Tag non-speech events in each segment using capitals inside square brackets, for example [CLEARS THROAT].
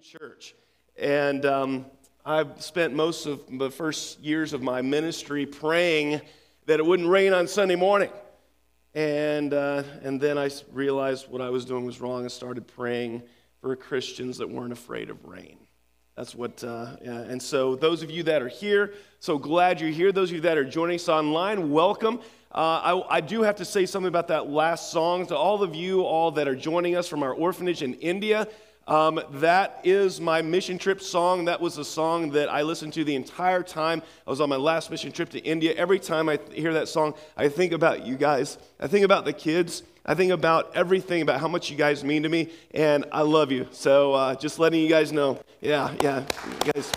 church. And um, I've spent most of the first years of my ministry praying that it wouldn't rain on Sunday morning. And, uh, and then I realized what I was doing was wrong and started praying for Christians that weren't afraid of rain. That's what, uh, and so those of you that are here, so glad you're here. Those of you that are joining us online, welcome. Uh, I, I, do have to say something about that last song to all of you, all that are joining us from our orphanage in India. Um, that is my mission trip song. That was a song that I listened to the entire time. I was on my last mission trip to India. Every time I hear that song, I think about you guys. I think about the kids. I think about everything about how much you guys mean to me, and I love you. So uh, just letting you guys know. Yeah, yeah, you guys.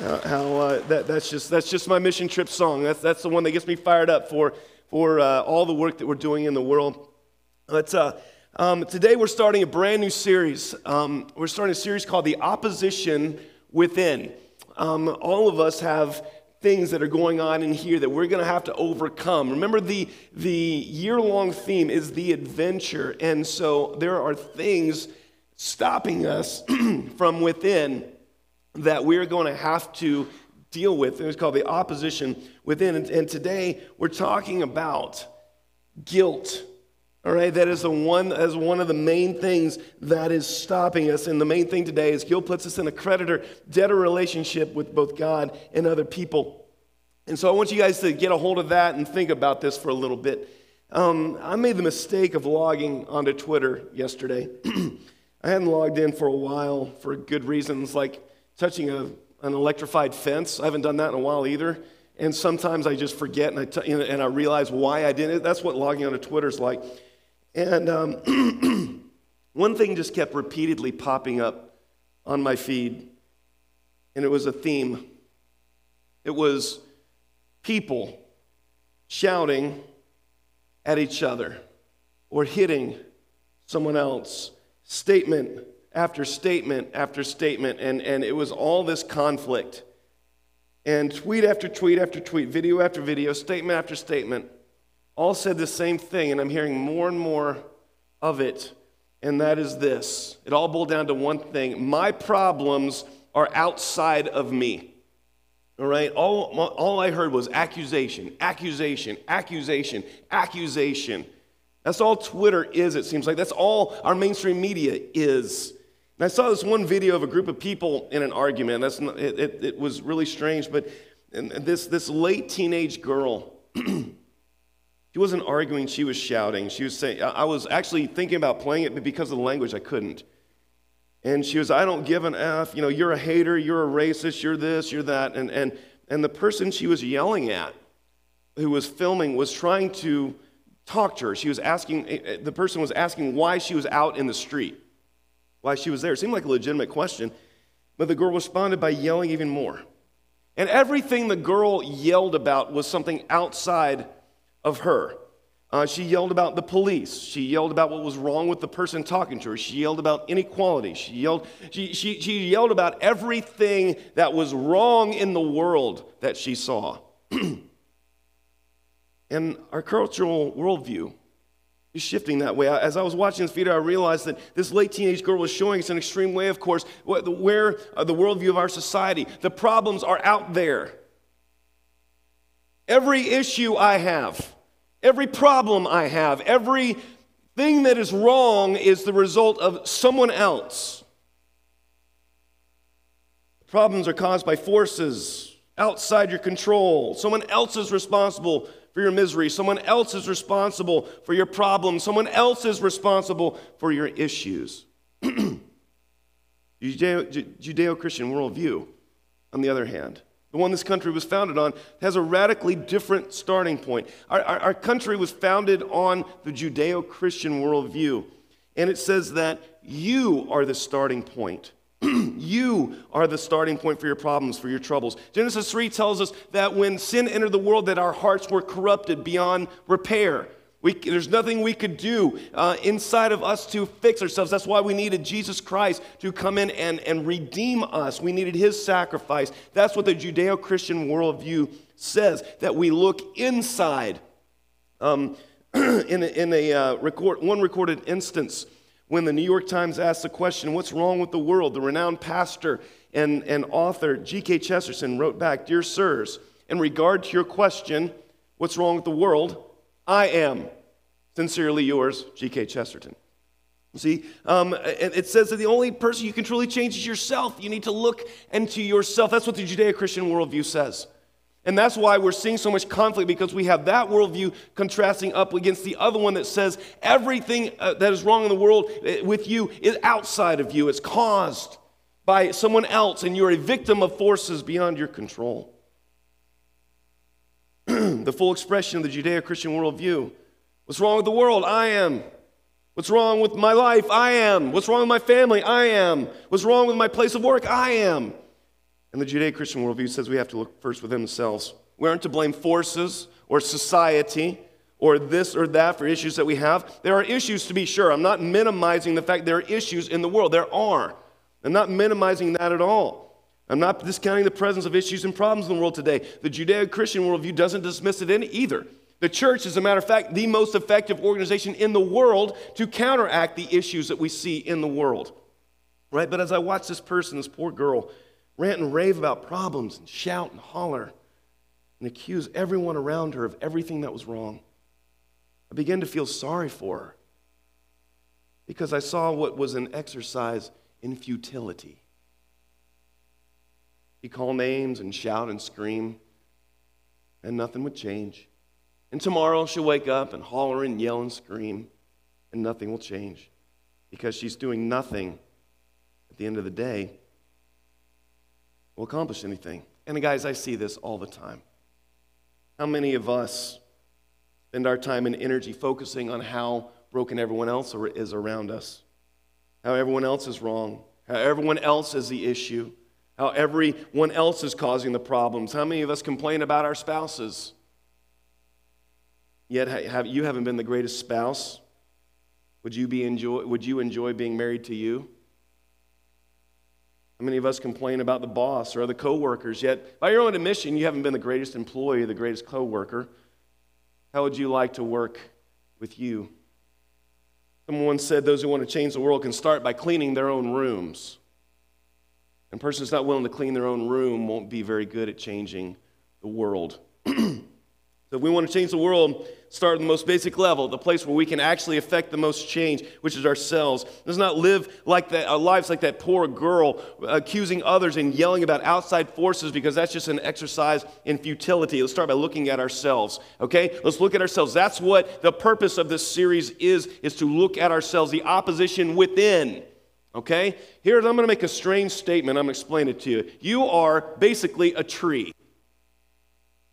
How uh, that, that's just that's just my mission trip song. That's that's the one that gets me fired up for for uh, all the work that we're doing in the world. Let's uh, um, today, we're starting a brand new series. Um, we're starting a series called The Opposition Within. Um, all of us have things that are going on in here that we're going to have to overcome. Remember, the, the year long theme is the adventure. And so there are things stopping us [CLEARS THROAT] from within that we're going to have to deal with. It's called the opposition within. And, and today, we're talking about guilt all right, that is, the one, as one of the main things that is stopping us. And the main thing today is guilt puts us in a creditor debtor relationship with both God and other people. And so I want you guys to get a hold of that and think about this for a little bit. Um, I made the mistake of logging onto Twitter yesterday. [CLEARS THROAT] I hadn't logged in for a while for good reasons, like touching a, an electrified fence. I haven't done that in a while either. And sometimes I just forget and I, t- and I realize why I did it. That's what logging onto Twitter is like. And um, [CLEARS THROAT] one thing just kept repeatedly popping up on my feed, and it was a theme. It was people shouting at each other or hitting someone else, statement after statement after statement, and, and it was all this conflict. And tweet after tweet after tweet, video after video, statement after statement all said the same thing, and I'm hearing more and more of it, and that is this. It all boiled down to one thing my problems are outside of me. All right? All, all I heard was accusation, accusation, accusation, accusation. That's all Twitter is, it seems like. That's all our mainstream media is. And I saw this one video of a group of people in an argument. That's not, it, it, it was really strange, but this, this late teenage girl [CLEARS THROAT] She wasn't arguing, she was shouting. She was saying, I was actually thinking about playing it, but because of the language, I couldn't. And she was, I don't give an F. You know, you're a hater, you're a racist, you're this, you're that. And, and, and the person she was yelling at, who was filming, was trying to talk to her. She was asking, eh, eh, the person was asking why she was out in the street, why she was there. It seemed like a legitimate question, but the girl responded by yelling even more. And everything the girl yelled about was something outside of her. Uh, she yelled about the police. She yelled about what was wrong with the person talking to her. She yelled about inequality. She yelled, she, she, she yelled about everything that was wrong in the world that she saw. [CLEARS THROAT] and our cultural worldview is shifting that way. As I was watching this video, I realized that this late teenage girl was showing us an extreme way, of course, where uh, the worldview of our society. The problems are out there. Every issue I have, every problem I have, every thing that is wrong is the result of someone else. Problems are caused by forces outside your control. Someone else is responsible for your misery. Someone else is responsible for your problems. Someone else is responsible for your issues. [CLEARS THROAT] Judeo Christian worldview, on the other hand, the one this country was founded on, has a radically different starting point. Our, our, our country was founded on the Judeo Christian worldview. And it says that you are the starting point. [CLEARS THROAT] you are the starting point for your problems, for your troubles. Genesis 3 tells us that when sin entered the world, that our hearts were corrupted beyond repair. We, there's nothing we could do uh, inside of us to fix ourselves. That's why we needed Jesus Christ to come in and, and redeem us. We needed his sacrifice. That's what the Judeo Christian worldview says, that we look inside. Um, [CLEARS THROAT] in a, in a uh, record, one recorded instance, when the New York Times asked the question, What's wrong with the world? the renowned pastor and, and author G.K. Chesterton wrote back Dear sirs, in regard to your question, What's wrong with the world? I am. Sincerely yours, G.K. Chesterton. See, um, it says that the only person you can truly change is yourself. You need to look into yourself. That's what the Judeo Christian worldview says. And that's why we're seeing so much conflict because we have that worldview contrasting up against the other one that says everything uh, that is wrong in the world uh, with you is outside of you, it's caused by someone else, and you're a victim of forces beyond your control. [CLEARS THROAT] the full expression of the Judeo Christian worldview. What's wrong with the world? I am. What's wrong with my life? I am. What's wrong with my family? I am. What's wrong with my place of work? I am. And the Judeo Christian worldview says we have to look first within themselves. We aren't to blame forces or society or this or that for issues that we have. There are issues to be sure. I'm not minimizing the fact there are issues in the world. There are. I'm not minimizing that at all. I'm not discounting the presence of issues and problems in the world today. The Judeo Christian worldview doesn't dismiss it either. The church, as a matter of fact, the most effective organization in the world to counteract the issues that we see in the world. Right? But as I watch this person, this poor girl, rant and rave about problems and shout and holler and accuse everyone around her of everything that was wrong, I began to feel sorry for her because I saw what was an exercise in futility. He'd call names and shout and scream, and nothing would change. And tomorrow she'll wake up and holler and yell and scream, and nothing will change because she's doing nothing at the end of the day will accomplish anything. And guys, I see this all the time. How many of us spend our time and energy focusing on how broken everyone else is around us? How everyone else is wrong, how everyone else is the issue, how everyone else is causing the problems. How many of us complain about our spouses? Yet have, you haven't been the greatest spouse. Would you, be enjoy, would you enjoy being married to you? How many of us complain about the boss or the coworkers? Yet, by your own admission, you haven't been the greatest employee, the greatest coworker. How would you like to work with you? Someone said those who want to change the world can start by cleaning their own rooms. And a person who's not willing to clean their own room won't be very good at changing the world. [CLEARS THROAT] So if we want to change the world, start at the most basic level, the place where we can actually affect the most change, which is ourselves. Let's not live like that, our lives like that poor girl, accusing others and yelling about outside forces because that's just an exercise in futility. Let's start by looking at ourselves. Okay? Let's look at ourselves. That's what the purpose of this series is, is to look at ourselves, the opposition within. Okay? Here, I'm going to make a strange statement. I'm going to explain it to you. You are basically a tree.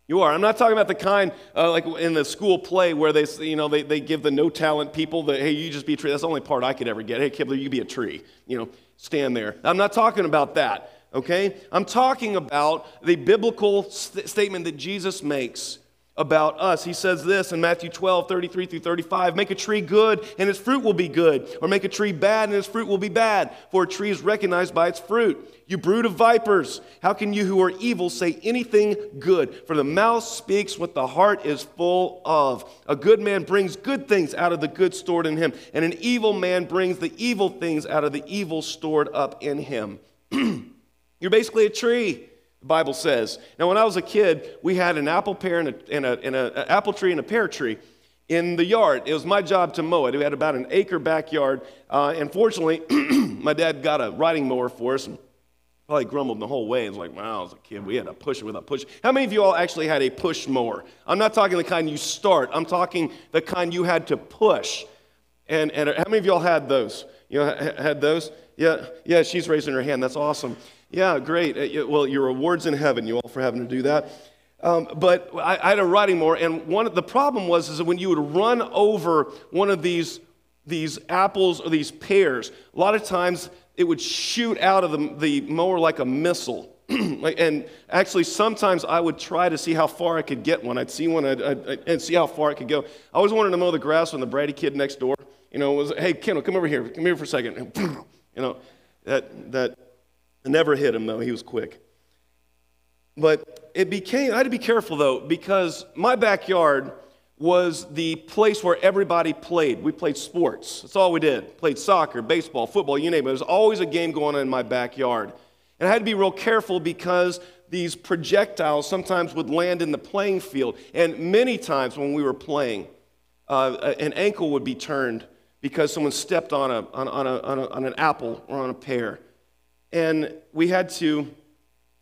You are. I'm not talking about the kind uh, like in the school play where they, you know, they, they give the no talent people that, hey, you just be a tree. That's the only part I could ever get. Hey, Kibler, you be a tree. You know, stand there. I'm not talking about that, okay? I'm talking about the biblical st- statement that Jesus makes about us. He says this in Matthew 12, 33 through 35 Make a tree good, and its fruit will be good, or make a tree bad, and its fruit will be bad, for a tree is recognized by its fruit. You brood of vipers, how can you who are evil say anything good? For the mouth speaks what the heart is full of. A good man brings good things out of the good stored in him, and an evil man brings the evil things out of the evil stored up in him. [CLEARS THROAT] You're basically a tree the Bible says. Now, when I was a kid, we had an apple pear and, a, a, a, an apple tree and a pear tree in the yard. It was my job to mow it. We had about an acre backyard. Uh, and fortunately, [CLEARS THROAT] my dad got a riding mower for us and probably grumbled the whole way. It was like, wow, as a kid, we had to push it with a push. How many of you all actually had a push mower? I'm not talking the kind you start, I'm talking the kind you had to push. And, and how many of y'all had those? You know, had those? Yeah, yeah, she's raising her hand. That's awesome. Yeah, great. Uh, well, your reward's in heaven, you all, for having to do that. Um, but I, I, had a riding mower, and one the problem was is that when you would run over one of these these apples or these pears, a lot of times it would shoot out of the, the mower like a missile. [CLEARS THROAT] and actually, sometimes I would try to see how far I could get one. I'd see one I'd, I'd, and see how far I could go. I always wanted to mow the grass when the Brady kid next door, you know, was, hey, Kendall, come over here. Come here for a second. [LAUGHS] you know, that, that I never hit him, though. He was quick. But it became, I had to be careful, though, because my backyard was the place where everybody played. We played sports. That's all we did. Played soccer, baseball, football, you name it. There was always a game going on in my backyard. And I had to be real careful because these projectiles sometimes would land in the playing field. And many times when we were playing, uh, an ankle would be turned because someone stepped on, a, on, on, a, on, a, on an apple or on a pear. And we had to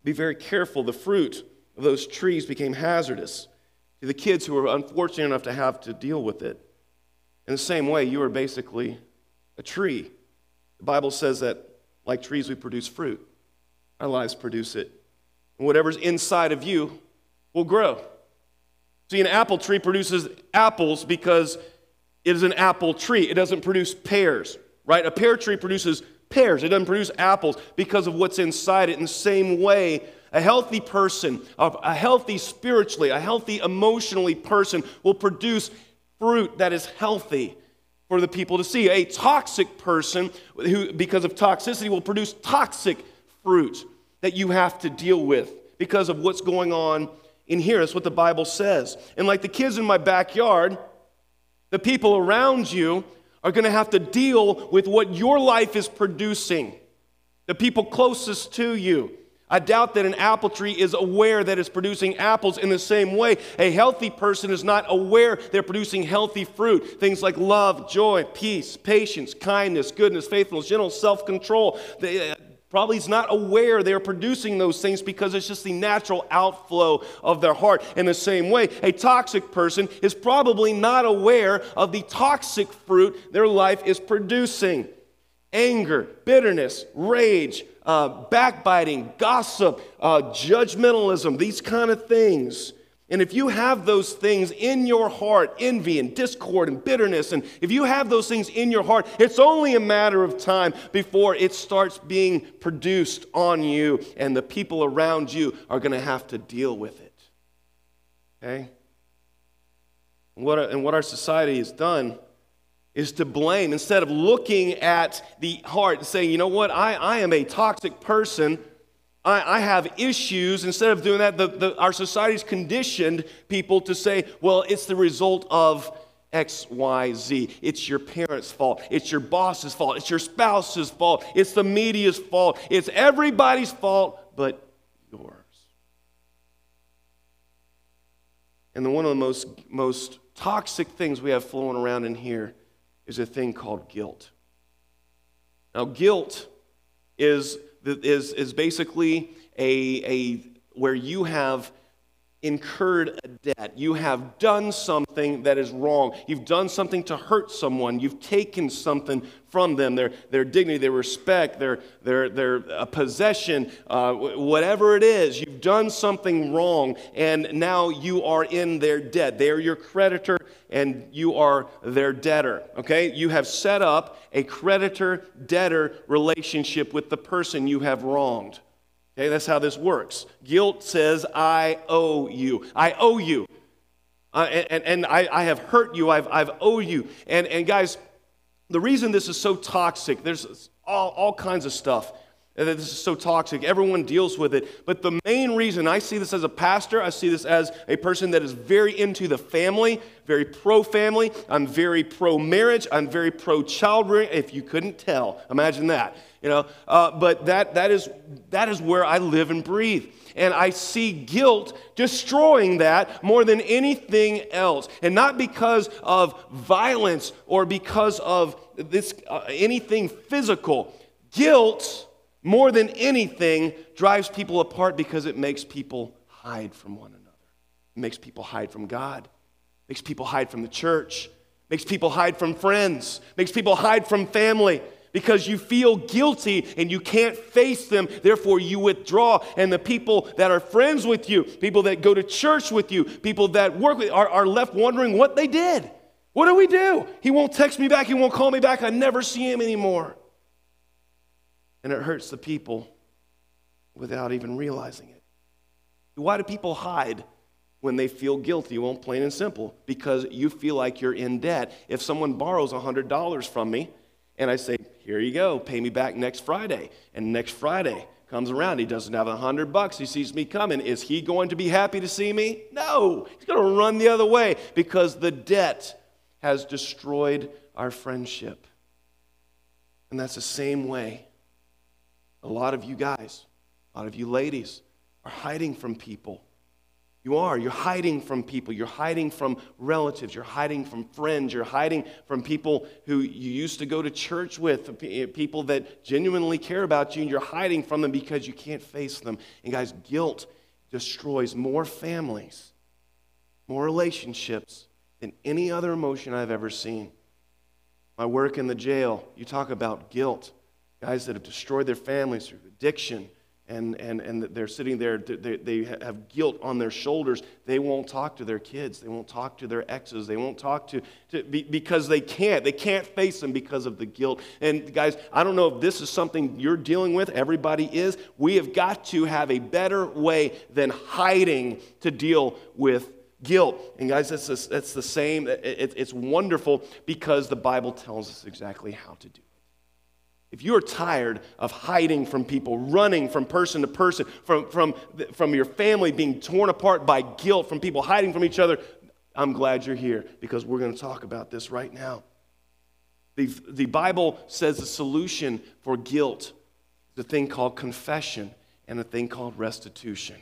be very careful. The fruit of those trees became hazardous to the kids who were unfortunate enough to have to deal with it. In the same way, you are basically a tree. The Bible says that, like trees, we produce fruit. Our lives produce it. And whatever's inside of you will grow. See, an apple tree produces apples because it is an apple tree. It doesn't produce pears, right? A pear tree produces pears. It doesn't produce apples because of what's inside it. In the same way, a healthy person, a healthy spiritually, a healthy emotionally person will produce fruit that is healthy for the people to see. A toxic person who, because of toxicity, will produce toxic fruit that you have to deal with because of what's going on in here. That's what the Bible says. And like the kids in my backyard, the people around you are going to have to deal with what your life is producing. The people closest to you. I doubt that an apple tree is aware that it's producing apples in the same way. A healthy person is not aware they're producing healthy fruit. Things like love, joy, peace, patience, kindness, goodness, faithfulness, gentleness, self control. Probably is not aware they're producing those things because it's just the natural outflow of their heart. In the same way, a toxic person is probably not aware of the toxic fruit their life is producing anger, bitterness, rage, uh, backbiting, gossip, uh, judgmentalism, these kind of things. And if you have those things in your heart, envy and discord and bitterness, and if you have those things in your heart, it's only a matter of time before it starts being produced on you, and the people around you are going to have to deal with it. Okay? And what, and what our society has done is to blame instead of looking at the heart and saying, you know what, I, I am a toxic person. I, I have issues. Instead of doing that, the, the, our society's conditioned people to say, well, it's the result of X, Y, Z. It's your parents' fault. It's your boss's fault. It's your spouse's fault. It's the media's fault. It's everybody's fault but yours. And then one of the most, most toxic things we have flowing around in here is a thing called guilt. Now, guilt is, is, is basically a, a, where you have incurred a debt. You have done something that is wrong. You've done something to hurt someone. You've taken something from them their, their dignity, their respect, their, their, their uh, possession, uh, whatever it is. You've done something wrong, and now you are in their debt. They are your creditor, and you are their debtor. Okay? You have set up a creditor debtor relationship with the person you have wronged. Okay, that's how this works. Guilt says, I owe you. I owe you. Uh, and and I, I have hurt you. I've, I've owed you. And, and guys, the reason this is so toxic, there's all, all kinds of stuff that this is so toxic. Everyone deals with it. But the main reason I see this as a pastor, I see this as a person that is very into the family, very pro family. I'm very pro marriage. I'm very pro child rearing, if you couldn't tell. Imagine that you know uh, but that, that, is, that is where i live and breathe and i see guilt destroying that more than anything else and not because of violence or because of this uh, anything physical guilt more than anything drives people apart because it makes people hide from one another it makes people hide from god makes people hide from the church makes people hide from friends makes people hide from family because you feel guilty and you can't face them. Therefore, you withdraw. And the people that are friends with you, people that go to church with you, people that work with are, are left wondering what they did. What do we do? He won't text me back. He won't call me back. I never see him anymore. And it hurts the people without even realizing it. Why do people hide when they feel guilty? Well, plain and simple, because you feel like you're in debt. If someone borrows $100 from me, And I say, Here you go, pay me back next Friday. And next Friday comes around, he doesn't have a hundred bucks. He sees me coming. Is he going to be happy to see me? No, he's going to run the other way because the debt has destroyed our friendship. And that's the same way a lot of you guys, a lot of you ladies are hiding from people you are. You're hiding from people. You're hiding from relatives. You're hiding from friends. You're hiding from people who you used to go to church with, eh, people that genuinely care about you, and you're hiding from them because you can't face them. And guys, guilt destroys more families, more relationships than any other emotion I've ever seen. My work in the jail, you talk about guilt. Guys that have destroyed their families through addiction, and, and, and they're sitting there, they, they have guilt on their shoulders. They won't talk to their kids. They won't talk to their exes. They won't talk to, to because they can't. They can't face them because of the guilt. And guys, I don't know if this is something you're dealing with. Everybody is. We have got to have a better way than hiding to deal with guilt. And guys, it's, it's the same. It, it's wonderful because the Bible tells us exactly how to do it. If you are tired of hiding from people, running from person to person, from, from, from your family being torn apart by guilt, from people hiding from each other, I'm glad you're here because we're going to talk about this right now. The, the Bible says the solution for guilt is a thing called confession and a thing called restitution.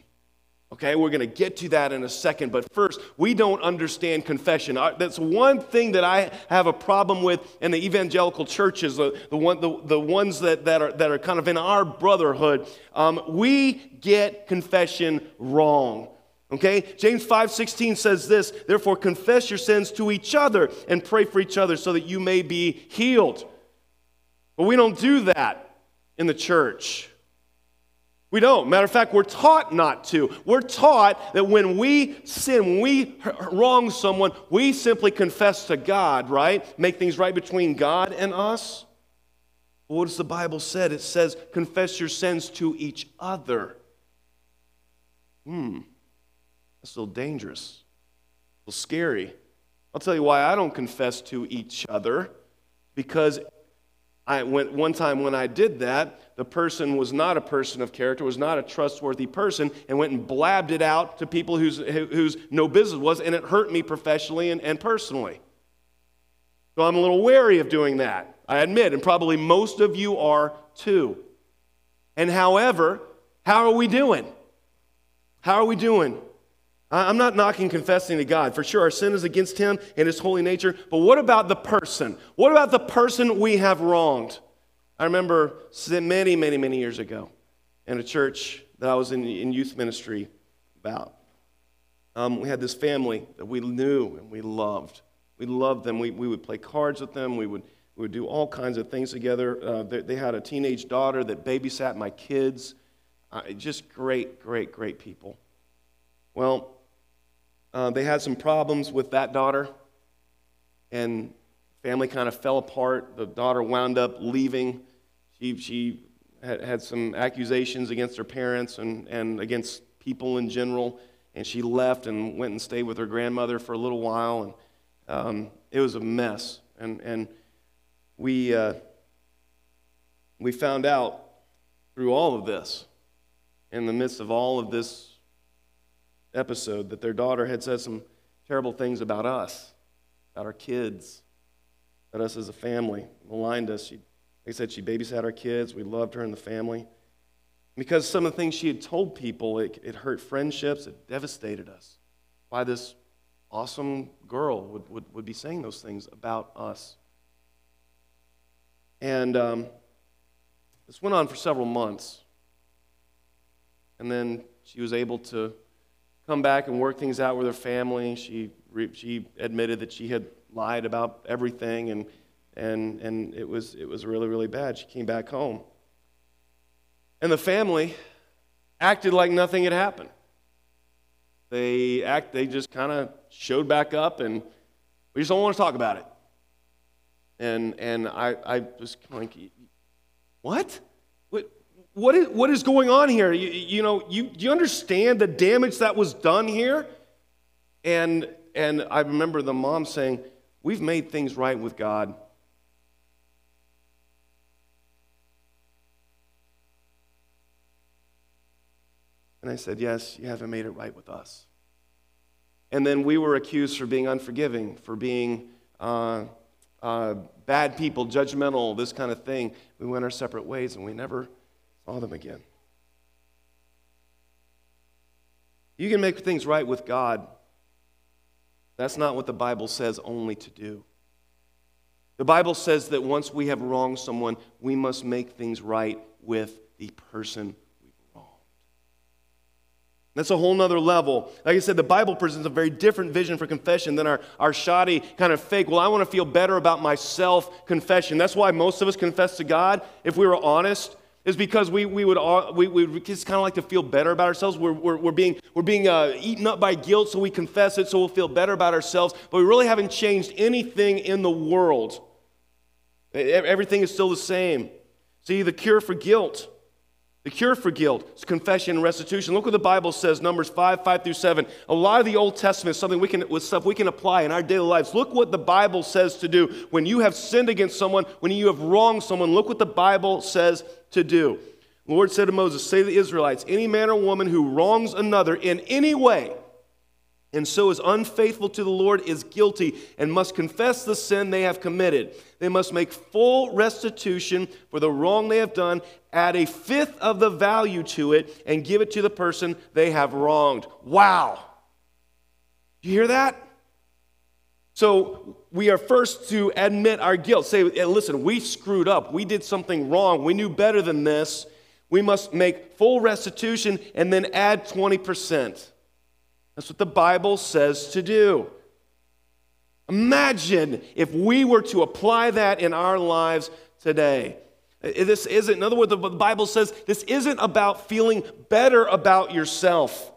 Okay, we're going to get to that in a second, but first, we don't understand confession. That's one thing that I have a problem with in the evangelical churches, the, the, one, the, the ones that, that, are, that are kind of in our brotherhood. Um, we get confession wrong. Okay? James 5:16 says this, therefore confess your sins to each other and pray for each other so that you may be healed. But we don't do that in the church. We don't. Matter of fact, we're taught not to. We're taught that when we sin, when we wrong someone, we simply confess to God, right? Make things right between God and us. what does the Bible said? It says, confess your sins to each other. Hmm, that's a little dangerous, a little scary. I'll tell you why I don't confess to each other. Because I went, one time when I did that, the person was not a person of character, was not a trustworthy person, and went and blabbed it out to people whose, whose no business was, and it hurt me professionally and, and personally. So I'm a little wary of doing that, I admit, and probably most of you are too. And however, how are we doing? How are we doing? I'm not knocking confessing to God. For sure, our sin is against Him and His holy nature. But what about the person? What about the person we have wronged? I remember many, many, many years ago in a church that I was in, in youth ministry about. Um, we had this family that we knew and we loved. We loved them. We, we would play cards with them. We would, we would do all kinds of things together. Uh, they, they, had a teenage daughter that babysat my kids. Uh, just great, great, great people. Well, uh, they had some problems with that daughter, and family kind of fell apart. The daughter wound up leaving. She, she had, had some accusations against her parents and, and against people in general, and she left and went and stayed with her grandmother for a little while, and um, it was a mess. And, and we, uh, we found out through all of this, in the midst of all of this episode that their daughter had said some terrible things about us, about our kids, about us as a family, maligned us. She, like I said, she babysat our kids. We loved her and the family. Because some of the things she had told people, it, it hurt friendships, it devastated us. Why this awesome girl would, would, would be saying those things about us. And um, this went on for several months. And then she was able to come back and work things out with her family. She, she admitted that she had lied about everything, and, and, and it, was, it was really, really bad. She came back home. And the family acted like nothing had happened. They, act, they just kind of showed back up, and we just don't want to talk about it. And, and I, I just like, what? what is, what is going on here? You, you know, you, you understand the damage that was done here? And, and I remember the mom saying, We've made things right with God. And I said, Yes, you haven't made it right with us. And then we were accused for being unforgiving, for being uh, uh, bad people, judgmental, this kind of thing. We went our separate ways and we never saw them again. You can make things right with God. That's not what the Bible says only to do. The Bible says that once we have wronged someone, we must make things right with the person we've wronged. That's a whole nother level. Like I said, the Bible presents a very different vision for confession than our, our shoddy kind of fake, well, I want to feel better about myself confession. That's why most of us confess to God, if we were honest is because we, we would all, we, we just kind of like to feel better about ourselves. We're, we're, we're being, we're being uh, eaten up by guilt, so we confess it so we'll feel better about ourselves. But we really haven't changed anything in the world. Everything is still the same. See, the cure for guilt the cure for guilt is confession and restitution. Look what the Bible says, Numbers 5, 5 through 7. A lot of the Old Testament is something we can, with stuff we can apply in our daily lives. Look what the Bible says to do. When you have sinned against someone, when you have wronged someone, look what the Bible says to do. The Lord said to Moses, Say to the Israelites, any man or woman who wrongs another in any way, and so is unfaithful to the Lord is guilty and must confess the sin they have committed. They must make full restitution for the wrong they have done, add a fifth of the value to it, and give it to the person they have wronged. Wow. You hear that? So we are first to admit our guilt. Say, eh, listen, we screwed up. We did something wrong. We knew better than this. We must make full restitution and then add 20%. That's what the Bible says to do. Imagine if we were to apply that in our lives today. Uh, this isn't, in other words, the Bible says this isn't about feeling better about yourself.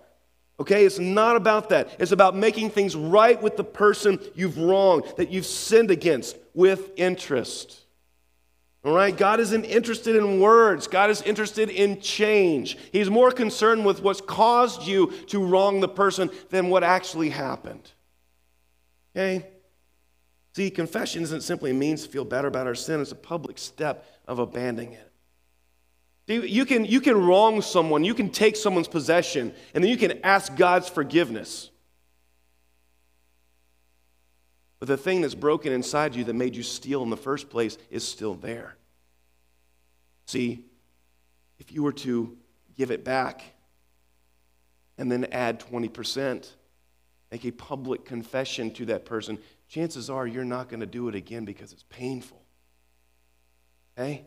Okay, it's not about that. It's about making things right with the person you've wronged, that you've sinned against, with interest. All right, God isn't interested in words. God is interested in change. He's more concerned with what's caused you to wrong the person than what actually happened. Okay? See, confession isn't simply a means to feel better about our sin, it's a public step of abandoning it. See, you can, you can wrong someone, you can take someone's possession, and then you can ask God's forgiveness. But the thing that's broken inside you that made you steal in the first place is still there. See, if you were to give it back and then add 20%, make a public confession to that person, chances are you're not going to do it again because it's painful. Okay?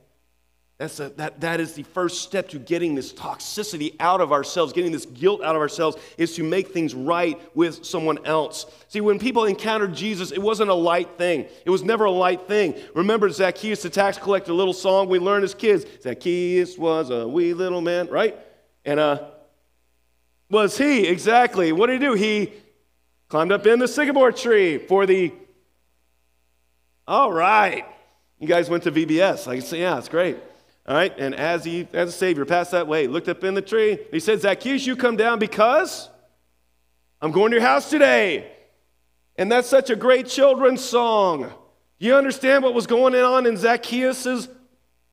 That's a, that, that is the first step to getting this toxicity out of ourselves, getting this guilt out of ourselves, is to make things right with someone else. See, when people encountered Jesus, it wasn't a light thing. It was never a light thing. Remember Zacchaeus, the tax collector, little song we learned as kids Zacchaeus was a wee little man, right? And uh, was he, exactly. What did he do? He climbed up in the sycamore tree for the. All right. You guys went to VBS. I can yeah, it's great. All right, and as he, as a Savior, passed that way, looked up in the tree. He said, Zacchaeus, you come down because I'm going to your house today. And that's such a great children's song. You understand what was going on in Zacchaeus'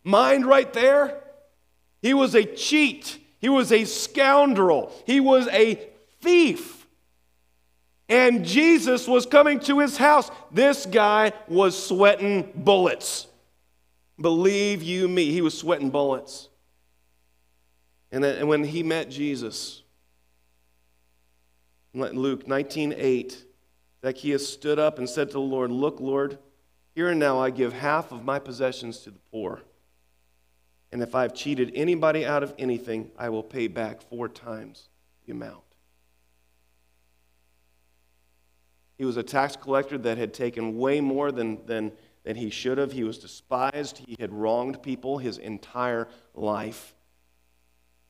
mind right there? He was a cheat, he was a scoundrel, he was a thief. And Jesus was coming to his house. This guy was sweating bullets. Believe you me, he was sweating bullets. And, and when he met Jesus, Luke 19:8, Zacchaeus stood up and said to the Lord, "Look, Lord, here and now I give half of my possessions to the poor. And if I've cheated anybody out of anything, I will pay back four times the amount." He was a tax collector that had taken way more than, than that he should have. He was despised. He had wronged people his entire life.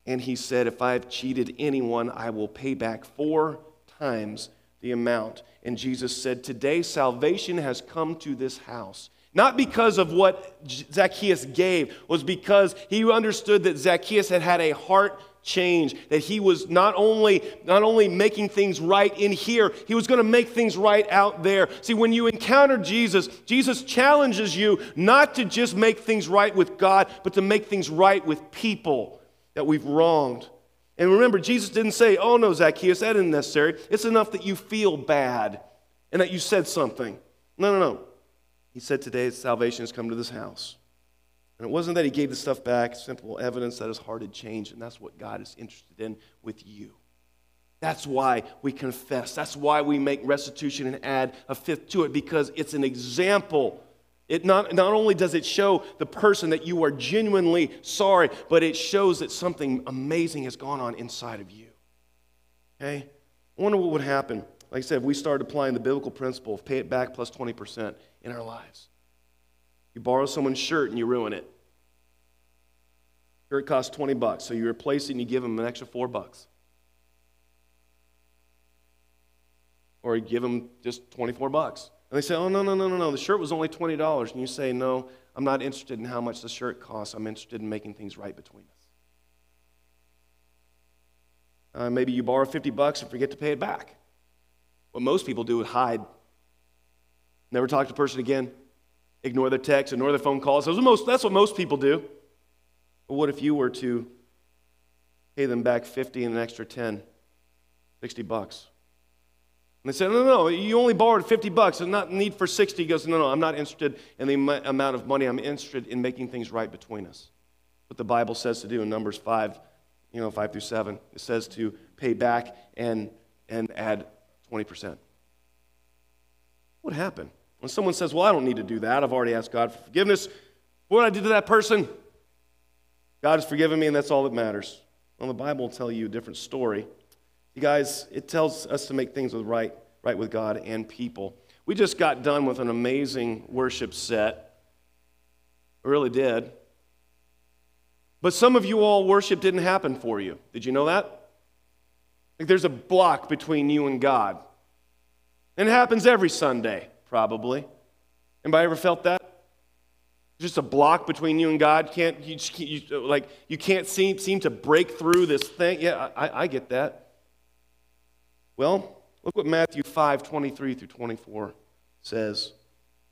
And he said, If I have cheated anyone, I will pay back four times the amount. And Jesus said, Today salvation has come to this house. Not because of what Zacchaeus gave, was because he understood that Zacchaeus had had a heart change that he was not only not only making things right in here he was going to make things right out there see when you encounter jesus jesus challenges you not to just make things right with god but to make things right with people that we've wronged And remember, Jesus didn't say, oh no, Zacchaeus, that isn't necessary. It's enough that you feel bad and that you said something. No, no, no. He said, today salvation has come to this house. And it wasn't that he gave the stuff back, simple evidence that his heart had changed, and that's what God is interested in with you. That's why we confess. That's why we make restitution and add a fifth to it, because it's an example. It not, not only does it show the person that you are genuinely sorry, but it shows that something amazing has gone on inside of you. Okay? I wonder what would happen. Like I said, if we started applying the biblical principle of pay it back plus 20% in our lives. You borrow someone's shirt and you ruin it. Shirt costs 20 bucks, so you replace it and you give them an extra four bucks. Or you give them just 24 bucks. And they say, oh, no, no, no, no, no, the shirt was only $20. And you say, no, I'm not interested in how much the shirt costs. I'm interested in making things right between us. Uh, maybe you borrow 50 bucks and forget to pay it back. What most people do is hide. Never talk to the person again. Ignore their text, ignore their phone calls. That's what most, that's what most people do. But what if you were to pay them back 50 and an extra 10, 60 bucks? And they said, no, no, no, you only borrowed 50 bucks. There's not need for 60. He goes, no, no, I'm not interested in the amount of money. I'm interested in making things right between us. What the Bible says to do in Numbers 5, you know, 5 through 7. It says to pay back and, and add 20%. What happened? When someone says, well, I don't need to do that. I've already asked God for forgiveness. What did I do to that person? God has forgiven me, and that's all that matters. Well, the Bible will tell you a different story. You guys, it tells us to make things with right, right with God and people. We just got done with an amazing worship set. We really did. But some of you all worship didn't happen for you. Did you know that? Like there's a block between you and God. And it happens every Sunday, probably. Anybody ever felt that? Just a block between you and God. Can't you, you like you can't seem seem to break through this thing? Yeah, I, I get that. Well, look what Matthew 5 23 through 24 says.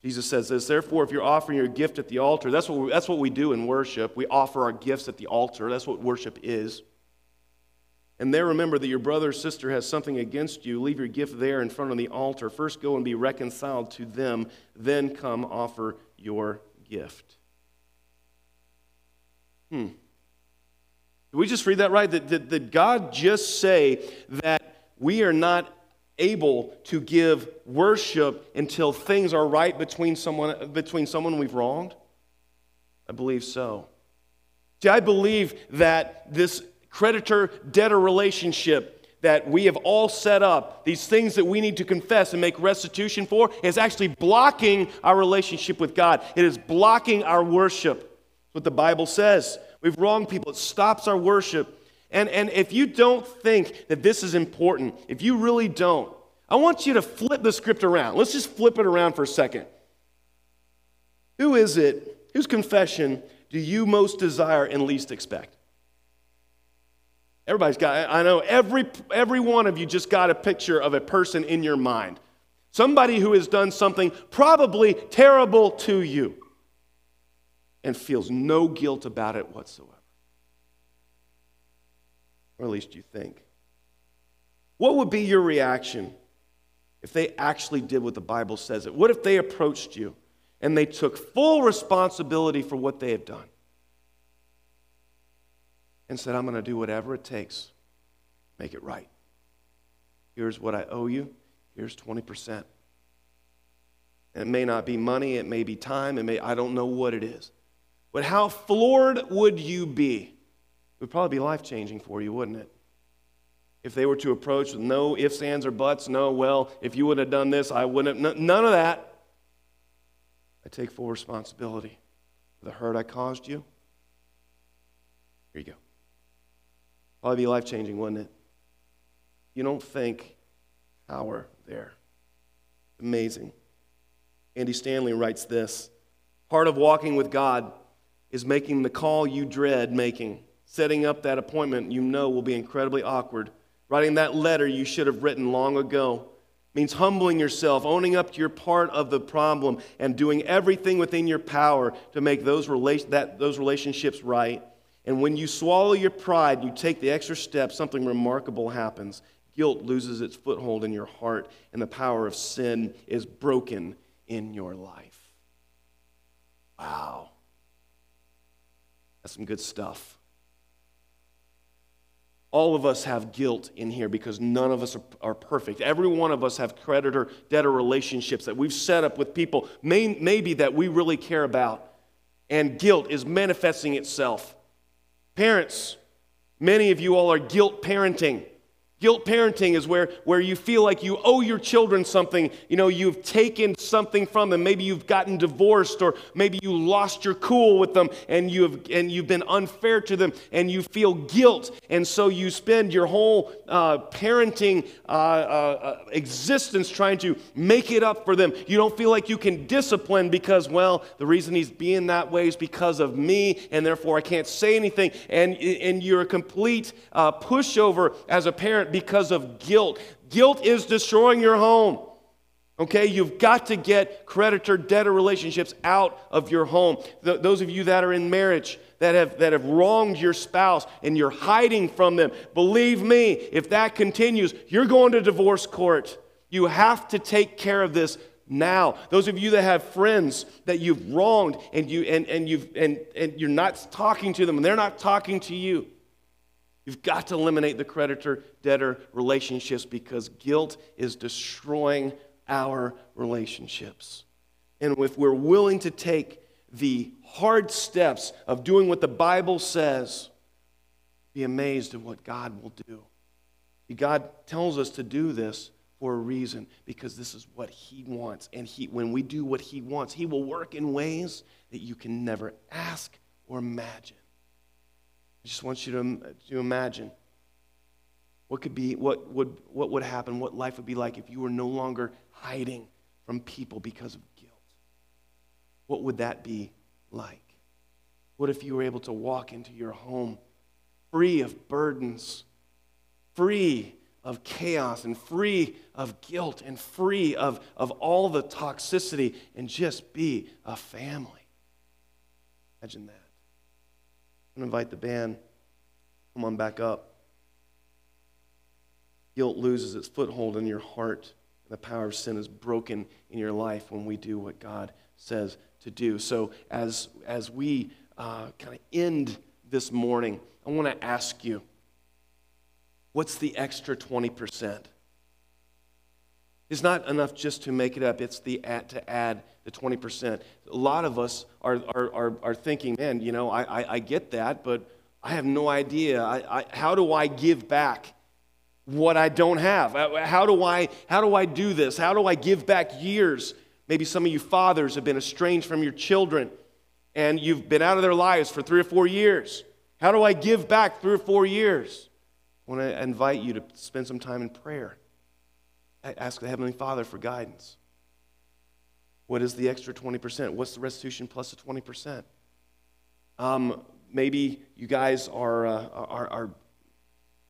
Jesus says this, therefore, if you're offering your gift at the altar, that's what, we, that's what we do in worship. We offer our gifts at the altar. That's what worship is. And there, remember that your brother or sister has something against you. Leave your gift there in front of the altar. First, go and be reconciled to them. Then come offer your gift. Hmm. Did we just read that right? Did, did God just say that we are not able to give worship until things are right between someone, between someone we've wronged? I believe so. See, I believe that this creditor debtor relationship that we have all set up, these things that we need to confess and make restitution for, is actually blocking our relationship with God. It is blocking our worship. That's what the Bible says. We've wronged people, it stops our worship. And, and if you don't think that this is important, if you really don't, I want you to flip the script around. Let's just flip it around for a second. Who is it, whose confession do you most desire and least expect? Everybody's got, I know every, every one of you just got a picture of a person in your mind. Somebody who has done something probably terrible to you and feels no guilt about it whatsoever or at least you think. What would be your reaction if they actually did what the Bible says it? What if they approached you and they took full responsibility for what they have done and said, I'm going to do whatever it takes, make it right? Here's what I owe you, here's 20%. And it may not be money, it may be time, it may I don't know what it is. But how floored would you be It would probably be life changing for you, wouldn't it? If they were to approach with no ifs, ands, or buts, no, well, if you would have done this, I wouldn't have, none of that. I take full responsibility for the hurt I caused you. Here you go. Probably be life changing, wouldn't it? You don't think power there. Amazing. Andy Stanley writes this Part of walking with God is making the call you dread making setting up that appointment you know will be incredibly awkward. Writing that letter you should have written long ago means humbling yourself, owning up to your part of the problem, and doing everything within your power to make those, rela- that, those relationships right. And when you swallow your pride, and you take the extra step, something remarkable happens. Guilt loses its foothold in your heart, and the power of sin is broken in your life. Wow. That's some good stuff. All of us have guilt in here because none of us are, are, perfect. Every one of us have creditor debtor relationships that we've set up with people, may, maybe that we really care about. And guilt is manifesting itself. Parents, many of you all are guilt parenting. Guilt parenting is where, where you feel like you owe your children something. You know, you've taken something from them. Maybe you've gotten divorced, or maybe you lost your cool with them and you've, and you've been unfair to them and you feel guilt. And so you spend your whole uh, parenting uh, uh, existence trying to make it up for them. You don't feel like you can discipline because, well, the reason he's being that way is because of me, and therefore I can't say anything. And, and you're a complete uh, pushover as a parent because of guilt. Guilt is destroying your home. Okay, you've got to get creditor debtor relationships out of your home. Th- those of you that are in marriage that have, that have wronged your spouse and you're hiding from them, believe me, if that continues, you're going to divorce court. You have to take care of this now. Those of you that have friends that you've wronged and, you, and, and, you've, and, and you're not talking to them and they're not talking to you, You've got to eliminate the creditor debtor relationships because guilt is destroying our relationships. And if we're willing to take the hard steps of doing what the Bible says, be amazed at what God will do. God tells us to do this for a reason because this is what he wants and he when we do what he wants he will work in ways that you can never ask or imagine Just want you to, to imagine what could be, what would, what would happen, what life would be like if you were no longer hiding from people because of guilt. What would that be like? What if you were able to walk into your home free of burdens, free of chaos, and free of guilt, and free of, of all the toxicity, and just be a family? Imagine that. Invite the band. Come on back up. Guilt loses its foothold in your heart, and the power of sin is broken in your life when we do what God says to do. So, as, as we uh, kind of end this morning, I want to ask you what's the extra 20%? It's not enough just to make it up, it's the add, to add the 20%. A lot of us are, are, are, are thinking, man, you know, I, I, I, get that, but I have no idea. I, I, how do I give back what I don't have? How do, I, how do I do this? How do I give back years? Maybe some of you fathers have been estranged from your children and you've been out of their lives for three or four years. How do I give back three or four years? I want to invite you to spend some time in prayer ask the Heavenly Father for guidance. What is the extra 20%? What's the restitution plus the 20%? Um, maybe you guys are, uh, are, are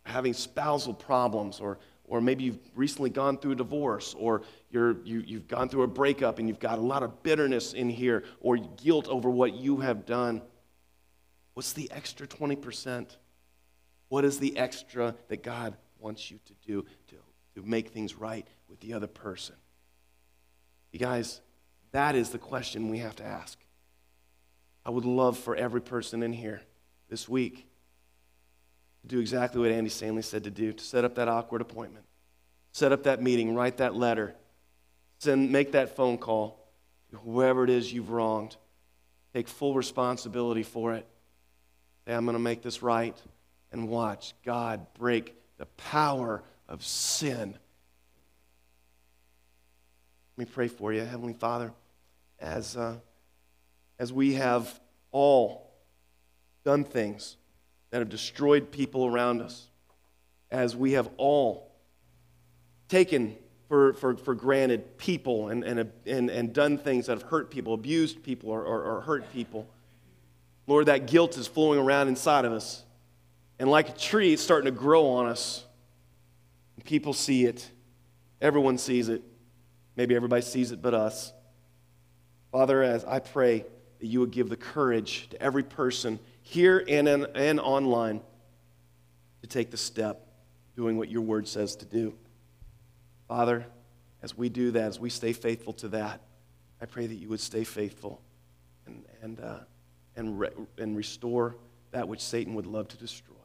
having spousal problems, or, or maybe you've recently gone through a divorce, or you're, you, you've gone through a breakup and you've got a lot of bitterness in here, or guilt over what you have done. What's the extra 20%? What is the extra that God wants you to do to make things right with the other person? You guys, that is the question we have to ask. I would love for every person in here this week to do exactly what Andy Stanley said to do to set up that awkward appointment, set up that meeting, write that letter, send, make that phone call to whoever it is you've wronged. Take full responsibility for it. Say, I'm going to make this right. And watch God break the power of sin. Let me pray for you, Heavenly Father, as, uh, as we have all done things that have destroyed people around us, as we have all taken for, for, for granted people and, and, and, and done things that have hurt people, abused people, or, or, or hurt people. Lord, that guilt is flowing around inside of us. And like a tree, it's starting to grow on us. People see it. Everyone sees it. Maybe everybody sees it but us. Father, as I pray that you would give the courage to every person here and, in, and online to take the step doing what your word says to do. Father, as we do that, as we stay faithful to that, I pray that you would stay faithful and, and, uh, and, re- and restore that which Satan would love to destroy.